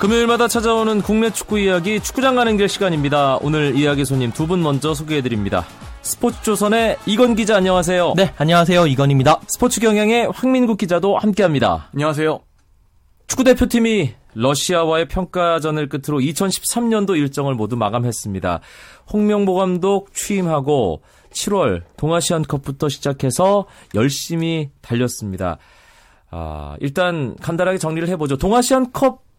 금요일마다 찾아오는 국내 축구 이야기 축구장 가는 길 시간입니다. 오늘 이야기 손님 두 분 먼저 소개해드립니다. 스포츠조선의 이건 기자 안녕하세요. 네, 안녕하세요. 이건입니다. 스포츠 경향의 황민국 기자도 함께합니다. 안녕하세요. 축구 대표팀이 러시아와의 평가전을 끝으로 2013년도 일정을 모두 마감했습니다. 홍명보 감독 취임하고 7월 동아시안컵부터 시작해서 열심히 달렸습니다. 아, 일단 간단하게 정리를 해보죠. 동아시안컵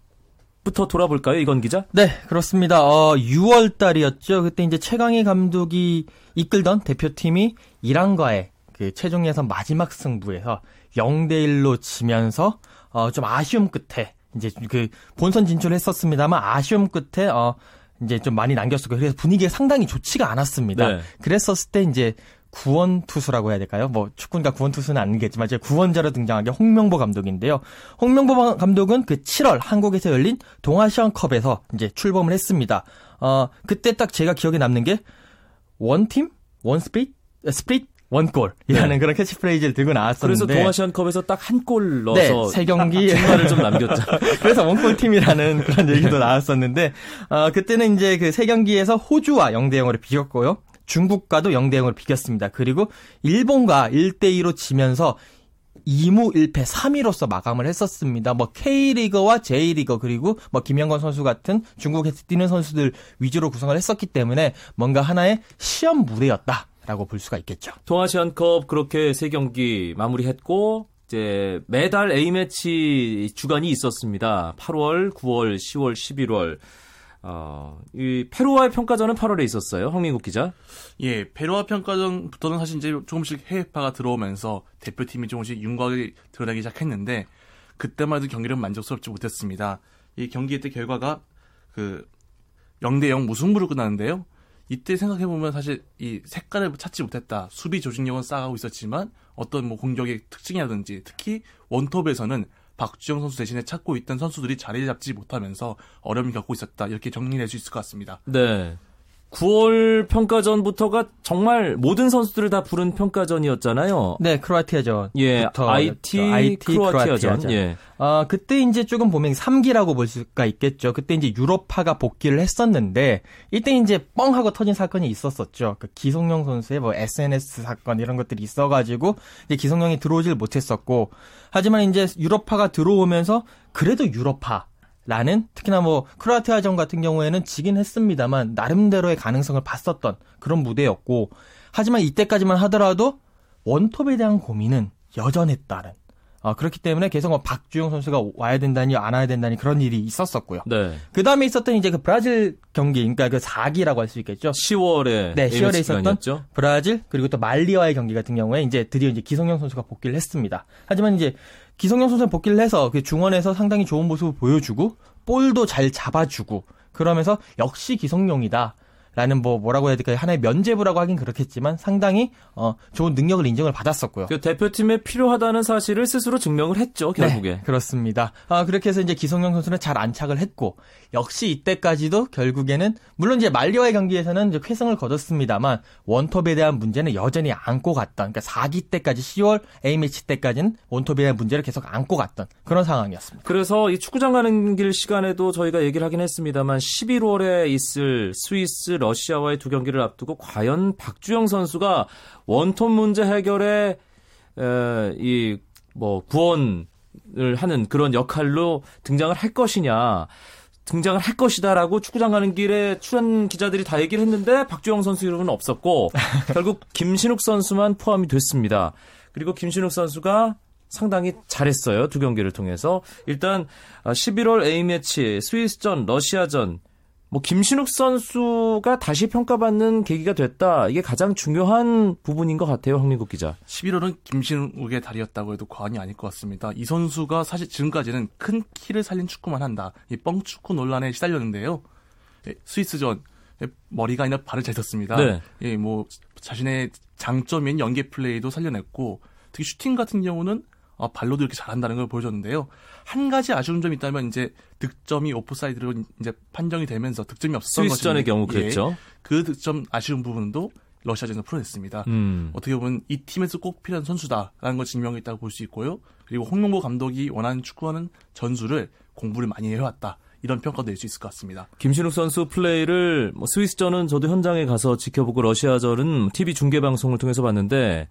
부터 돌아볼까요, 이건 기자? 네, 그렇습니다. 어, 6월 달이었죠. 그때 이제 최강희 감독이 이끌던 대표팀이 이란과의 그 최종 예선 마지막 승부에서 0대 1로 지면서 어, 좀 아쉬움 끝에 이제 그 본선 진출을 했었습니다만 아쉬움 끝에 어 이제 좀 많이 남겼었고 그래서 분위기가 상당히 좋지가 않았습니다. 네. 그랬었을 때 이제 구원 투수라고 해야 될까요? 뭐 축구니까 구원 투수는 아니겠지만 이제 구원자로 등장한 게 홍명보 감독인데요. 홍명보 감독은 그 7월 한국에서 열린 동아시안컵에서 이제 출범을 했습니다. 어 그때 딱 제가 기억에 남는 게 원팀 원스프릿 스프릿 원골이라는 네. 그런 캐치프레이즈를 들고 그래서 나왔었는데 동아시안컵에서 딱 한골 네, 넣어서 세 경기 중간을 좀 남겼죠. 그래서 one goal 팀이라는 그런 얘기도 나왔었는데 어, 그때는 이제 그 세 경기에서 호주와 0대 0으로 비겼고요. 중국과도 0대 0으로 비겼습니다. 그리고 일본과 1대 2로 지면서 2무 1패 3위로서 마감을 했었습니다. 뭐 K리거와 J리거 그리고 뭐 김영건 선수 같은 중국에서 뛰는 선수들 위주로 구성을 했었기 때문에 뭔가 하나의 시험 무대였다 라고 볼 수가 있겠죠. 동아시안컵 그렇게 세 경기 마무리했고 이제 매달 A매치 주간이 있었습니다. 8월, 9월, 10월, 11월. 어, 이 페루와의 평가전은 8월에 있었어요. 황민국 기자. 예, 페루와 평가전부터는 사실 이제 조금씩 해외파가 들어오면서 대표팀이 조금씩 윤곽이 드러나기 시작했는데 그때만 해도 경기는 만족스럽지 못했습니다. 이 경기의 때 결과가 그 0대 0 무승부로 끝났는데요. 이때 생각해 보면 사실 이 색깔을 찾지 못했다. 수비 조직력은 쌓아가고 있었지만 어떤 뭐 공격의 특징이라든지 특히 원톱에서는 박주영 선수 대신에 찾고 있던 선수들이 자리 잡지 못하면서 어려움을 겪고 있었다. 이렇게 정리할 수 있을 것 같습니다. 네. 9월 평가전부터가 정말 모든 선수들을 다 부른 평가전이었잖아요. 네, 크로아티아전. 예, IT, IT 크로아티아전. 크로아티아전. 예. 아, 그때 이제 조금 보면 3기라고 볼 수가 있겠죠. 그때 이제 유럽파가 복귀를 했었는데, 이때 이제 뻥 하고 터진 사건이 있었었죠. 그 기성용 선수의 뭐 SNS 사건 이런 것들이 있어 가지고, 이제 기성용이 들어오질 못했었고, 하지만 이제 유럽파가 들어오면서, 그래도 유럽파, 라는 특히나 뭐 크로아티아전 같은 경우에는 지긴 했습니다만 나름대로의 가능성을 봤었던 그런 무대였고 하지만 이때까지만 하더라도 원톱에 대한 고민은 여전했다는 어, 그렇기 때문에 계속 뭐 박주영 선수가 와야 된다니 안 와야 된다니 그런 일이 있었었고요. 네. 그 다음에 있었던 이제 그 브라질 경기, 그러니까 그 4기라고 할 수 있겠죠. 10월에 네, 10월에 있었던 기간이었죠. 브라질 그리고 또 말리와의 경기 같은 경우에 이제 드디어 이제 기성용 선수가 복귀를 했습니다. 하지만 이제 기성용 선수는 복귀를 해서 그 중원에서 상당히 좋은 모습을 보여주고 볼도 잘 잡아주고 그러면서 역시 기성용이다. 라는 뭐 뭐라고 해야 될까요? 하나의 면제부라고 하긴 그렇겠지만 상당히 어 좋은 능력을 인정을 받았었고요. 그 대표팀에 필요하다는 사실을 스스로 증명을 했죠, 결국에. 네, 그렇습니다. 아, 그렇게 해서 이제 기성용 선수는 잘 안착을 했고, 역시 이때까지도 결국에는, 물론 이제 말리와의 경기에서는 이제 쾌승을 거뒀습니다만, 원톱에 대한 문제는 여전히 안고 갔던, 그러니까 4기 때까지, 10월 A매치 때까지는 원톱에 대한 문제를 계속 안고 갔던 그런 상황이었습니다. 그래서 이 축구장 가는 길 시간에도 저희가 얘기를 하긴 했습니다만 11월에 있을 스위스 러시아와의 두 경기를 앞두고 과연 박주영 선수가 원톱 문제 해결에 이뭐 구원을 하는 그런 역할로 등장을 할 것이냐 등장을 할 것이다라고 축구장 가는 길에 출연 기자들이 다 얘기를 했는데 박주영 선수 이름은 없었고 결국 김신욱 선수만 포함이 됐습니다. 그리고 김신욱 선수가 상당히 잘했어요. 두 경기를 통해서. 일단 11월 A매치, 스위스전, 러시아전 뭐 김신욱 선수가 다시 평가받는 계기가 됐다. 이게 가장 중요한 부분인 것 같아요, 황민국 기자. 11월은 김신욱의 달이었다고 해도 과언이 아닐 것 같습니다. 이 선수가 사실 지금까지는 큰 키를 살린 축구만 한다. 이 뻥축구 논란에 시달렸는데요. 예, 스위스전 예, 머리가 아니라 발을 잘 썼습니다. 네. 예, 뭐 자신의 장점인 연계 플레이도 살려냈고 특히 슈팅 같은 경우는 아, 발로도 이렇게 잘한다는 걸 보여줬는데요. 한 가지 아쉬운 점이 있다면 이제 득점이 오프사이드로 이제 판정이 되면서 득점이 없었던 스위스전의 것인데, 경우 예, 그랬죠. 그 득점 아쉬운 부분도 러시아전에서 풀어냈습니다. 음. 어떻게 보면 이 팀에서 꼭 필요한 선수다라는 걸 증명했다고 볼 수 있고요. 그리고 홍명보 감독이 원하는 축구하는 전술을 공부를 많이 해왔다. 이런 평가도 낼 수 있을 것 같습니다. 김신욱 선수 플레이를 뭐 스위스전은 저도 현장에 가서 지켜보고 러시아전은 TV 중계 방송을 통해서 봤는데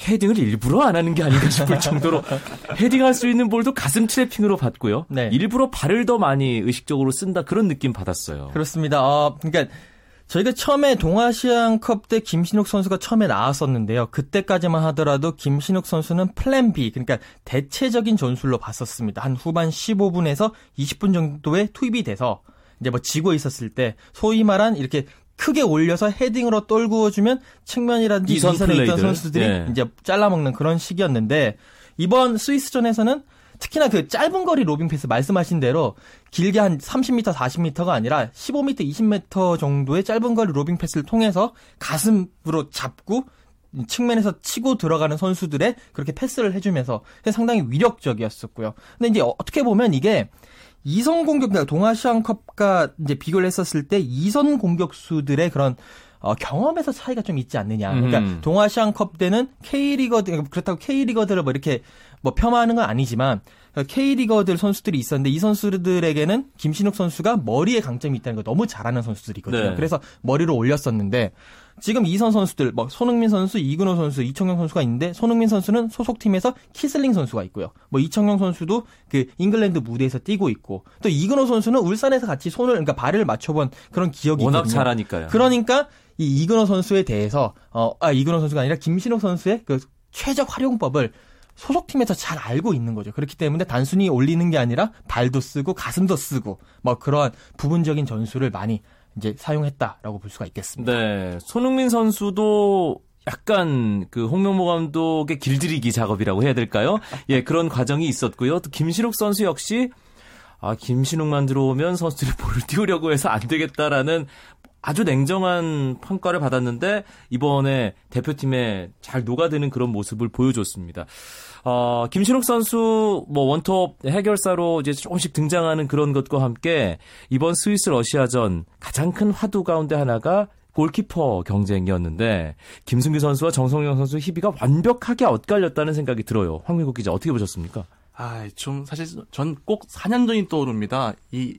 헤딩을 일부러 안 하는 게 아닌가 싶을 정도로 헤딩할 수 있는 볼도 가슴 트래핑으로 받고요. 네. 일부러 발을 더 많이 의식적으로 쓴다 그런 느낌 받았어요. 그렇습니다. 어, 그러니까 저희가 처음에 동아시안컵 때 김신욱 선수가 처음에 나왔었는데요. 그때까지만 하더라도 김신욱 선수는 plan B, 그러니까 대체적인 전술로 봤었습니다. 한 후반 15분에서 20분 정도에 투입이 돼서 이제 뭐 지고 있었을 때 소위 말한 이렇게 크게 올려서 헤딩으로 떨구어주면 측면이라든지 이선 이선에 있던 플레이들. 선수들이 예. 이제 잘라먹는 그런 시기였는데 이번 스위스전에서는 특히나 그 짧은 거리 로빙 패스 말씀하신 대로 길게 한 30m, 40m가 아니라 15m, 20m 정도의 짧은 거리 로빙 패스를 통해서 가슴으로 잡고 측면에서 치고 들어가는 선수들의 그렇게 패스를 해주면서 상당히 위력적이었었고요. 근데 이제 어떻게 보면 이게 이선 공격, 동아시안컵과 이제 비교를 했었을 때 이선 공격수들의 그런 어, 경험에서 차이가 좀 있지 않느냐. 그러니까 음. 동아시안컵 때는 K리거들 그렇다고 K리거들을 뭐 이렇게 뭐 폄하하는 건 아니지만 K리거들 선수들이 있었는데 이 선수들에게는 김신욱 선수가 머리에 강점이 있다는 걸 너무 잘 아는 선수들이거든요. 네. 그래서 머리를 올렸었는데 지금 이선 선수들 뭐 손흥민 선수, 이근호 선수, 이청용 선수가 있는데 손흥민 선수는 소속팀에서 키슬링 선수가 있고요. 뭐 이청용 선수도 그 잉글랜드 무대에서 뛰고 있고 또 이근호 선수는 울산에서 같이 손을 그러니까 발을 맞춰본 그런 기억이 워낙 있거든요. 잘하니까요. 그러니까 이 이근호 선수에 대해서 어, 아 이근호 선수가 아니라 김신욱 선수의 그 최적 활용법을 소속팀에서 잘 알고 있는 거죠. 그렇기 때문에 단순히 올리는 게 아니라 발도 쓰고 가슴도 쓰고 뭐 그러한 부분적인 전술을 많이 이제 사용했다라고 볼 수가 있겠습니다. 네, 손흥민 선수도 약간 그 홍명보 감독의 길들이기 작업이라고 해야 될까요? 예, 그런 과정이 있었고요. 또 김신욱 선수 역시 아, 김신욱만 들어오면 선수들이 볼을 띄우려고 해서 안 되겠다라는 아주 냉정한 평가를 받았는데 이번에 대표팀에 잘 녹아드는 그런 모습을 보여줬습니다. 어, 김신욱 선수 뭐 원톱 해결사로 이제 조금씩 등장하는 그런 것과 함께 이번 스위스 러시아전 가장 큰 화두 가운데 하나가 골키퍼 경쟁이었는데 김승규 선수와 정성영 선수 희비가 완벽하게 엇갈렸다는 생각이 들어요. 황민국 기자 어떻게 보셨습니까? 아, 좀 사실 전 꼭 4년 전이 떠오릅니다. 이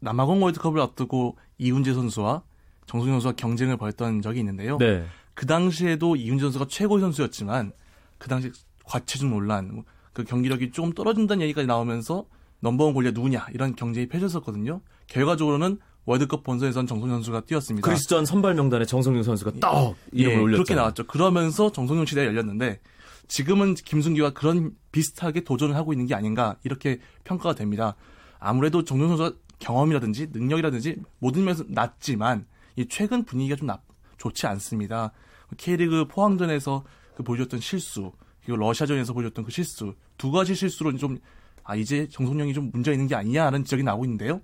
남아공 월드컵을 앞두고 이훈재 선수와 정승영 선수가 경쟁을 벌였던 적이 있는데요. 네. 그 당시에도 이훈재 선수가 최고 선수였지만 그 당시 과체중 논란, 뭐그 경기력이 조금 떨어진다는 얘기까지 나오면서 넘버원 골리앗 누구냐 이런 경쟁이 펼쳐졌거든요. 결과적으로는 월드컵 본선에선 정성영 선수가 뛰었습니다. 그리스전 선발 명단에 정성용 선수가 떡 이름을 예, 올렸죠. 그렇게 나왔죠. 그러면서 정성용 시대가 열렸는데 지금은 김승기와 그런 비슷하게 도전을 하고 있는 게 아닌가 이렇게 평가가 됩니다. 아무래도 정성 선수가 경험이라든지 능력이라든지 모든 면에서 낮지만 이 최근 분위기가 좀 나, 좋지 않습니다. K리그 포항전에서 그 보여줬던 실수 그리고 러시아전에서 보여줬던 그 실수 두 가지 실수로 좀 아 이제 정성영이 좀 문제 가 있는 게 아니냐라는 지적이 나오고 있는데요.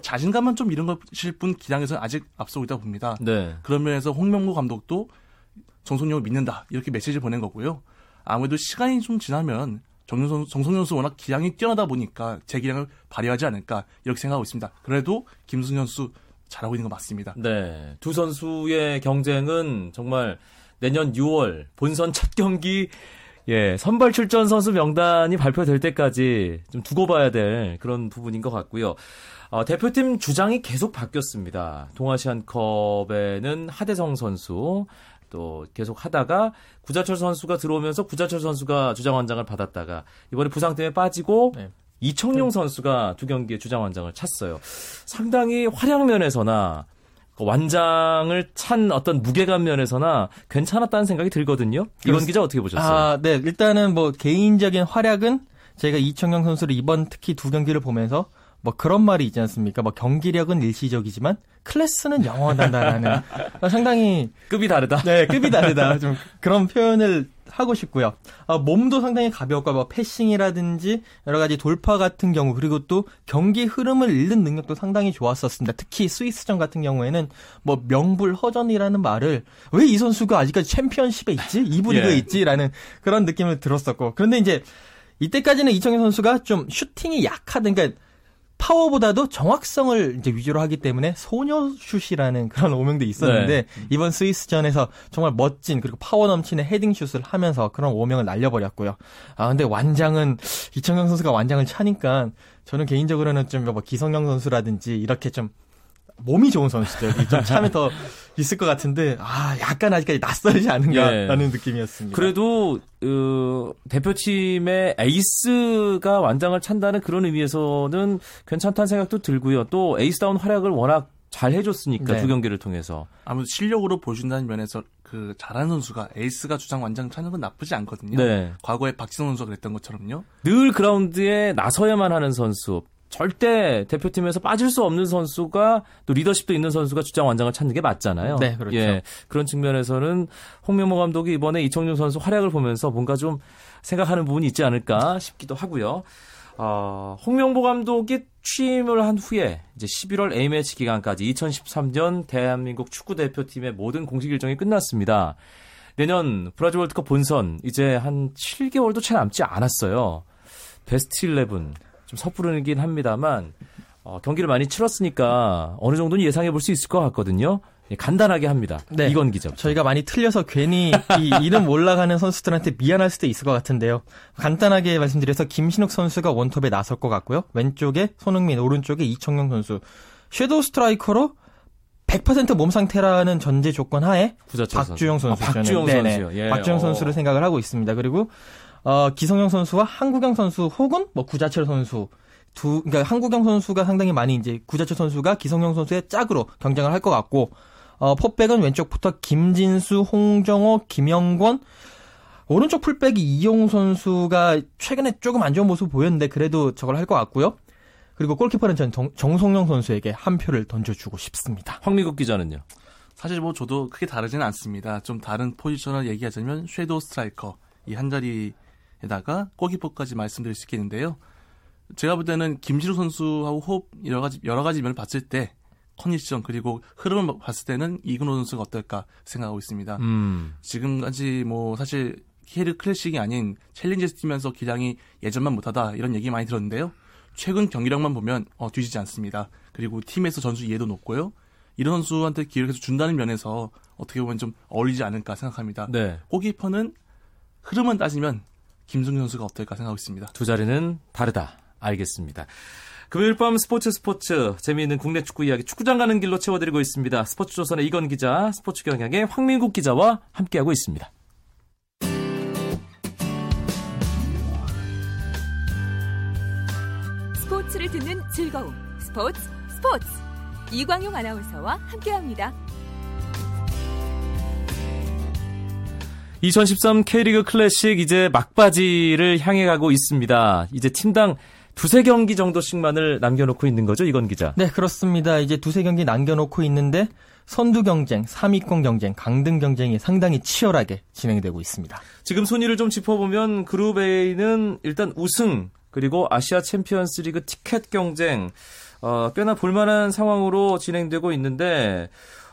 자신감만 좀 잃은 것일 뿐 기량에서 아직 앞서고 있다 봅니다. 네. 그런 면에서 홍명보 감독도 정성용을 믿는다 이렇게 메시지를 보낸 거고요. 아무래도 시간이 좀 지나면 정성, 정성용 선수 워낙 기량이 뛰어나다 보니까 제 기량을 발휘하지 않을까 이렇게 생각하고 있습니다. 그래도 김승현 선수 잘하고 있는 거 맞습니다. 네. 두 선수의 경쟁은 정말 내년 6월 본선 첫 경기 예, 선발 출전 선수 명단이 발표될 때까지 좀 두고 봐야 될 그런 부분인 것 같고요. 어, 대표팀 주장이 계속 바뀌었습니다. 동아시안컵에는 하대성 선수 또 계속 하다가 구자철 선수가 들어오면서 구자철 선수가 주장 원장을 받았다가 이번에 부상 때문에 빠지고 네. 이청용 선수가 두 경기에 주장원장을 찼어요. 상당히 활약 면에서나 그 완장을 찬 어떤 무게감 면에서나 괜찮았다는 생각이 들거든요. 이건 기자 어떻게 보셨어요? 아, 네. 일단은 뭐 개인적인 활약은 저희가 이청용 선수를 이번 특히 두 경기를 보면서 뭐 그런 말이 있지 않습니까? 뭐 경기력은 일시적이지만 클래스는 영원하다라는 상당히 급이 다르다. 네 급이 다르다 좀 그런 표현을 하고 싶고요. 아, 몸도 상당히 가볍고 뭐 패싱이라든지 여러 가지 돌파 같은 경우 그리고 또 경기 흐름을 읽는 능력도 상당히 좋았었습니다. 특히 스위스전 같은 경우에는 뭐 명불허전이라는 말을 왜 이 선수가 아직까지 챔피언십에 있지? 이부 리그에 예. 있지라는 그런 느낌을 들었었고 그런데 이제 이때까지는 이청용 선수가 좀 슈팅이 약하던 그러니까 파워보다도 정확성을 이제 위주로 하기 때문에 소녀슛이라는 그런 오명도 있었는데 네. 이번 스위스전에서 정말 멋진 그리고 파워 넘치는 헤딩슛을 하면서 그런 오명을 날려버렸고요. 아 근데 완장은 이청용 선수가 완장을 차니까 저는 개인적으로는 좀 뭐 기성용 선수라든지 이렇게 좀 몸이 좋은 선수들이 좀 차면 더 있을 것 같은데 아 약간 아직까지 낯설지 않은가라는 예. 느낌이었습니다. 그래도 어, 대표팀의 에이스가 완장을 찬다는 그런 의미에서는 괜찮다는 생각도 들고요. 또 에이스다운 활약을 워낙 잘 해줬으니까 네. 두 경기를 통해서. 아무래도 실력으로 보여준다는 면에서 그 잘하는 선수가 에이스가 주장 완장 차는 건 나쁘지 않거든요. 네. 과거에 박지성 선수가 그랬던 것처럼요. 늘 그라운드에 나서야만 하는 선수. 절대 대표팀에서 빠질 수 없는 선수가 또 리더십도 있는 선수가 주장 완장을 찾는 게 맞잖아요. 네, 그렇죠. 예, 그런 측면에서는 홍명보 감독이 이번에 이청용 선수 활약을 보면서 뭔가 좀 생각하는 부분이 있지 않을까 싶기도 하고요. 어, 홍명보 감독이 취임을 한 후에 이제 11월 A매치 기간까지 2013년 대한민국 축구 대표팀의 모든 공식 일정이 끝났습니다. 내년 브라질 월드컵 본선 이제 한 7개월도 채 남지 않았어요. 베스트 11 좀 섣부르긴 합니다만 어, 경기를 많이 치렀으니까 어느 정도는 예상해 볼 수 있을 것 같거든요. 예, 간단하게 합니다. 네. 이건 기자. 저희가 많이 틀려서 괜히 이 이름 올라가는 선수들한테 미안할 수도 있을 것 같은데요. 간단하게 말씀드려서 김신욱 선수가 원톱에 나설 것 같고요. 왼쪽에 손흥민, 오른쪽에 이청용 선수. 섀도우 스트라이커로 100%몸 상태라는 전제 조건 하에 구자철 박주영 선수. 아, 박주영 네네. 선수요. 예. 박주영 어. 선수를 생각을 하고 있습니다. 그리고 어, 기성용 선수와 한국영 선수 혹은 뭐 구자철 선수 두 그러니까 한국영 선수가 상당히 많이 이제 구자철 선수가 기성용 선수의 짝으로 경쟁을 할 것 같고 어, 포백은 왼쪽부터 김진수, 홍정호, 김영권 오른쪽 풀백이 이용 선수가 최근에 조금 안 좋은 모습 보였는데 그래도 저걸 할 것 같고요. 그리고 골키퍼는 전 정, 정성용 선수에게 한 표를 던져주고 싶습니다. 황미국 기자는요. 사실 뭐 저도 크게 다르지는 않습니다. 좀 다른 포지션을 얘기하자면 shadow 스트라이커 이 한 자리 에다가 골키퍼까지 말씀드릴 수 있겠는데요. 제가 볼 때는 김신욱 선수하고 호흡 여러 가지 여러 가지 면을 봤을 때 컨디션 그리고 흐름을 봤을 때는 이근호 선수가 어떨까 생각하고 있습니다. 음. 지금까지 뭐 사실 K리그 클래식이 아닌 챌린저스 뛰면서 기량이 예전만 못하다 이런 얘기 많이 들었는데요. 최근 경기력만 보면 어, 뒤지지 않습니다. 그리고 팀에서 전수 이해도 높고요. 이런 선수한테 기회를 계속 준다는 면에서 어떻게 보면 좀 어울리지 않을까 생각합니다. 네. 골키퍼는 흐름만 따지면 김승현 선수가 어떨까 생각하고 있습니다. 두 자리는 다르다. 알겠습니다. 금요일 밤 스포츠 스포츠 재미있는 국내 축구 이야기 축구장 가는 길로 채워드리고 있습니다. 스포츠 조선의 이건 기자, 스포츠 경향의 황민국 기자와 함께하고 있습니다. 스포츠를 듣는 즐거움 스포츠 스포츠 이광용 아나운서와 함께합니다. 2013 K리그 클래식 이제 막바지를 향해 가고 있습니다. 이제 팀당 두세 경기 정도씩만을 남겨놓고 있는 거죠, 이건 기자. 네, 그렇습니다. 이제 두세 경기 남겨놓고 있는데 선두 경쟁, 3위권 경쟁, 강등 경쟁이 상당히 치열하게 진행되고 있습니다. 지금 순위를 좀 짚어보면 그룹 A는 일단 우승 그리고 아시아 챔피언스리그 티켓 경쟁 어, 꽤나 볼만한 상황으로 진행되고 있는데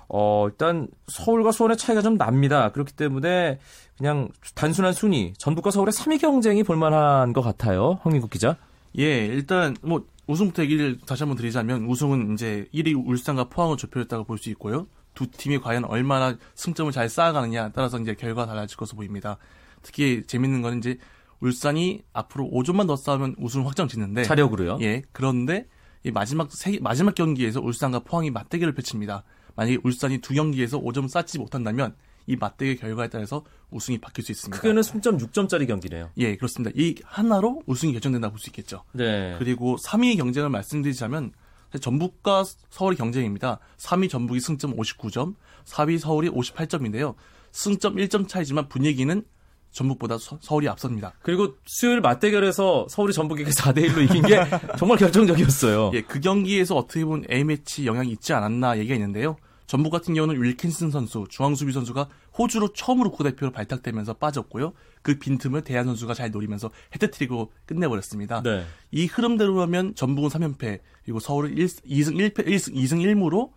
어, 일단 서울과 수원의 차이가 좀 납니다. 그렇기 때문에 그냥 단순한 순위 전북과 서울의 3위 경쟁이 볼만한 것 같아요. 황민국 기자. 예, 일단 뭐 우승부터 얘기를 다시 한번 드리자면 우승은 이제 1위 울산과 포항을 좁혀졌다고 볼 수 있고요. 두 팀이 과연 얼마나 승점을 잘 쌓아가느냐 따라서 이제 결과가 달라질 것으로 보입니다. 특히 재밌는 건 이제 울산이 앞으로 5점만 더 싸우면 우승 확정 짓는데 차력으로요. 예, 그런데 이 마지막 세, 마지막 경기에서 울산과 포항이 맞대결을 펼칩니다. 만약에 울산이 두 경기에서 5점 쌓지 못한다면 이 맞대결 결과에 따라서 우승이 바뀔 수 있습니다. 크게는 승점 6점짜리 경기네요. 예, 그렇습니다. 이 하나로 우승이 결정된다고 볼수 있겠죠. 네. 그리고 3위 경쟁을 말씀드리자면 전북과 서울의 경쟁입니다. 3위 전북이 승점 59점, 4위 서울이 58점인데요. 승점 1점 차이지만 분위기는 전북보다 서, 울이 앞섭니다. 그리고 수요일 맞대결에서 서울이 전북에게 4대 1로 이긴 게 정말 결정적이었어요. 예, 그 경기에서 어떻게 보면 A매치 영향이 있지 않았나 얘기가 있는데요. 전북 같은 경우는 윌킨슨 선수, 중앙수비 선수가 호주로 처음으로 국가대표로 발탁되면서 빠졌고요. 그 빈틈을 대한 선수가 잘 노리면서 헤드트릭으로 끝내버렸습니다. 네. 이 흐름대로라면 전북은 3연패, 그리고 서울은 1, 2승 1패, 1승, 2승 1무로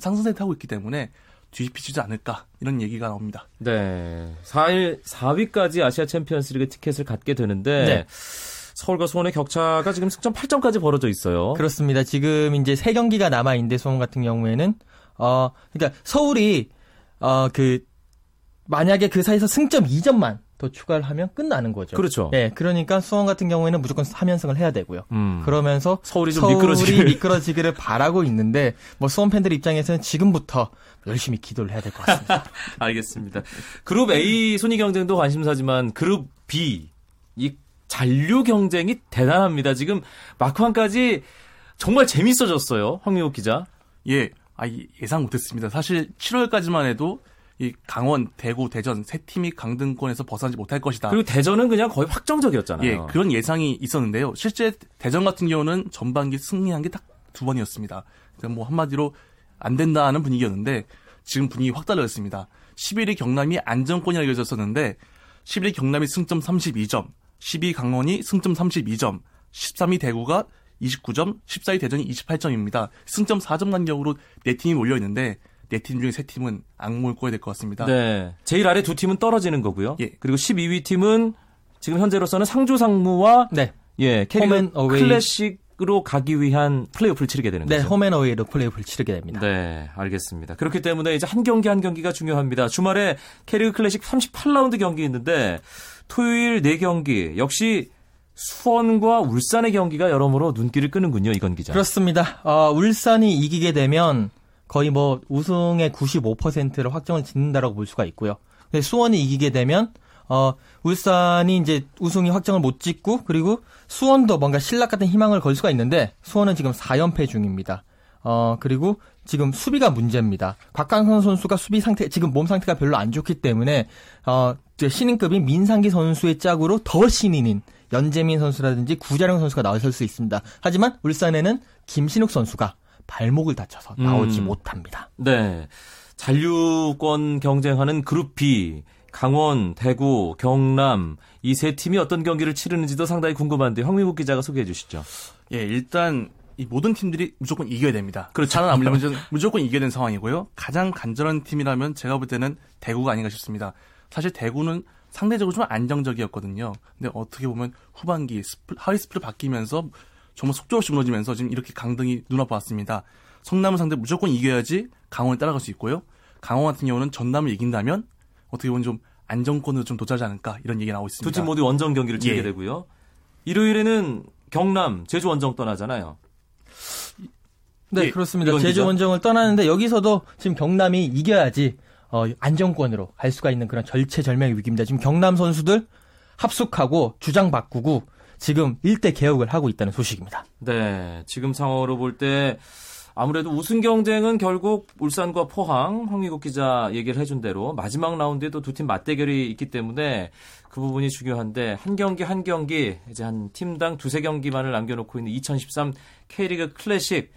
상승세 타고 있기 때문에 뒤집히지 않을까 이런 얘기가 나옵니다. 네. 4일 4위까지 아시아 챔피언스리그 티켓을 갖게 되는데 네. 서울과 수원의 격차가 지금 승점 8점까지 벌어져 있어요. 그렇습니다. 지금 이제 세 경기가 남아 있는데 수원 같은 경우에는 어 그러니까 서울이 어 그 만약에 그 사이에서 승점 2점만 더 추가를 하면 끝나는 거죠. 그렇죠. 네, 그러니까 수원 같은 경우에는 무조건 3연승을 해야 되고요. 음. 그러면서 서울이 좀 서울이 미끄러지기를. 미끄러지기를 바라고 있는데 뭐 수원 팬들 입장에서는 지금부터 열심히 기도를 해야 될 것 같습니다. 알겠습니다. 그룹 A 순위 경쟁도 관심사지만 그룹 B 이 잔류 경쟁이 대단합니다. 지금 막판까지 정말 재밌어졌어요. 황미호 기자. 예, 아, 이- 예상 못했습니다. 사실 7월까지만 해도 이 강원, 대구, 대전 세 팀이 강등권에서 벗어나지 못할 것이다. 그리고 대전은 그냥 거의 확정적이었잖아요. 예, 그런 예상이 있었는데요. 실제 대전 같은 경우는 전반기 승리한 게 딱 두 번이었습니다. 그러니까 뭐 한마디로 안 된다는 분위기였는데 지금 분위기 확 달라졌습니다. 11위 경남이 안정권이 알려졌었는데 11위 경남이 승점 32점, 12위 강원이 승점 32점, 13위 대구가 29점, 14위 대전이 28점입니다. 승점 4점 간격으로 네 팀이 몰려 있는데 네팀 중에 세 팀은 악몽을 꿔야 될 것 같습니다. 네. 제일 아래 두 팀은 떨어지는 거고요. 예. 그리고 12위 팀은 지금 현재로서는 상주 상무와 네. 예, K리그 홈앤 어웨이. 클래식 으로 가기 위한 플레이오프를 치르게 되는 네, 거죠. 홈앤어웨이로 플레이오프를 치르게 됩니다. 네, 알겠습니다. 그렇기 때문에 이제 한 경기 한 경기가 중요합니다. 주말에 캐리어 클래식 38라운드 경기 있는데 토요일 4경기 역시 수원과 울산의 경기가 여러모로 눈길을 끄는군요, 이건 기자. 그렇습니다. 어, 울산이 이기게 되면 거의 뭐 우승의 95%를 확정을 짓는다라고 볼 수가 있고요. 근데 수원이 이기게 되면 어, 울산이 이제 우승이 확정을 못 짓고 그리고 수원도 뭔가 신락 같은 희망을 걸 수가 있는데 수원은 지금 4연패 중입니다. 어, 그리고 지금 수비가 문제입니다. 곽강선 선수가 수비 상태, 지금 몸 상태가 별로 안 좋기 때문에, 어, 신인급인 민상기 선수의 짝으로 더 신인인 연재민 선수라든지 구자령 선수가 나설 수 있습니다. 하지만 울산에는 김신욱 선수가 발목을 다쳐서 나오지 음. 못합니다. 네. 잔류권 경쟁하는 그룹 B, 강원, 대구, 경남 이 세 팀이 어떤 경기를 치르는지도 상당히 궁금한데 황미국 기자가 소개해 주시죠. 예, 일단 이 모든 팀들이 무조건 이겨야 됩니다. 그렇죠. 살아남으려면 무조건 이겨야 되는 상황이고요. 가장 간절한 팀이라면 제가 볼 때는 대구가 아닌가 싶습니다. 사실 대구는 상대적으로 좀 안정적이었거든요. 근데 어떻게 보면 후반기 스플, 하위 스플을 바뀌면서 정말 속절없이 무너지면서 지금 이렇게 강등이 눈앞에 왔습니다. 성남은 상대 무조건 이겨야지 강원에 따라갈 수 있고요. 강원 같은 경우는 전남을 이긴다면 어떻게 보면 좀 안정권으로 좀 도달하지 않을까 이런 얘기 나오고 있습니다. 두 팀 모두 원정 경기를 치르게 예. 되고요. 일요일에는 경남, 제주 원정 떠나잖아요. 네, 예, 그렇습니다. 제주 기자? 원정을 떠나는데 여기서도 지금 경남이 이겨야지 어, 안정권으로 갈 수가 있는 그런 절체절명의 위기입니다. 지금 경남 선수들 합숙하고 주장 바꾸고 지금 일대 개혁을 하고 있다는 소식입니다. 네, 지금 상황으로 볼 때 아무래도 우승 경쟁은 결국 울산과 포항, 황미국 기자 얘기를 해준 대로 마지막 라운드에도 두 팀 맞대결이 있기 때문에 그 부분이 중요한데 한 경기 한 경기 이제 한 팀당 두세 경기만을 남겨놓고 있는 2013 K리그 클래식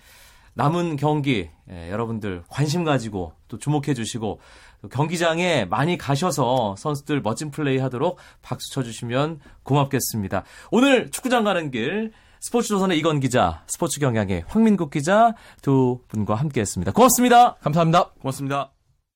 남은 경기 예, 여러분들 관심 가지고 또 주목해 주시고 또 경기장에 많이 가셔서 선수들 멋진 플레이 하도록 박수 쳐 주시면 고맙겠습니다. 오늘 축구장 가는 길 스포츠조선의 이건 기자, 스포츠 경향의 황민국 기자 두 분과 함께했습니다. 고맙습니다. 감사합니다. 고맙습니다.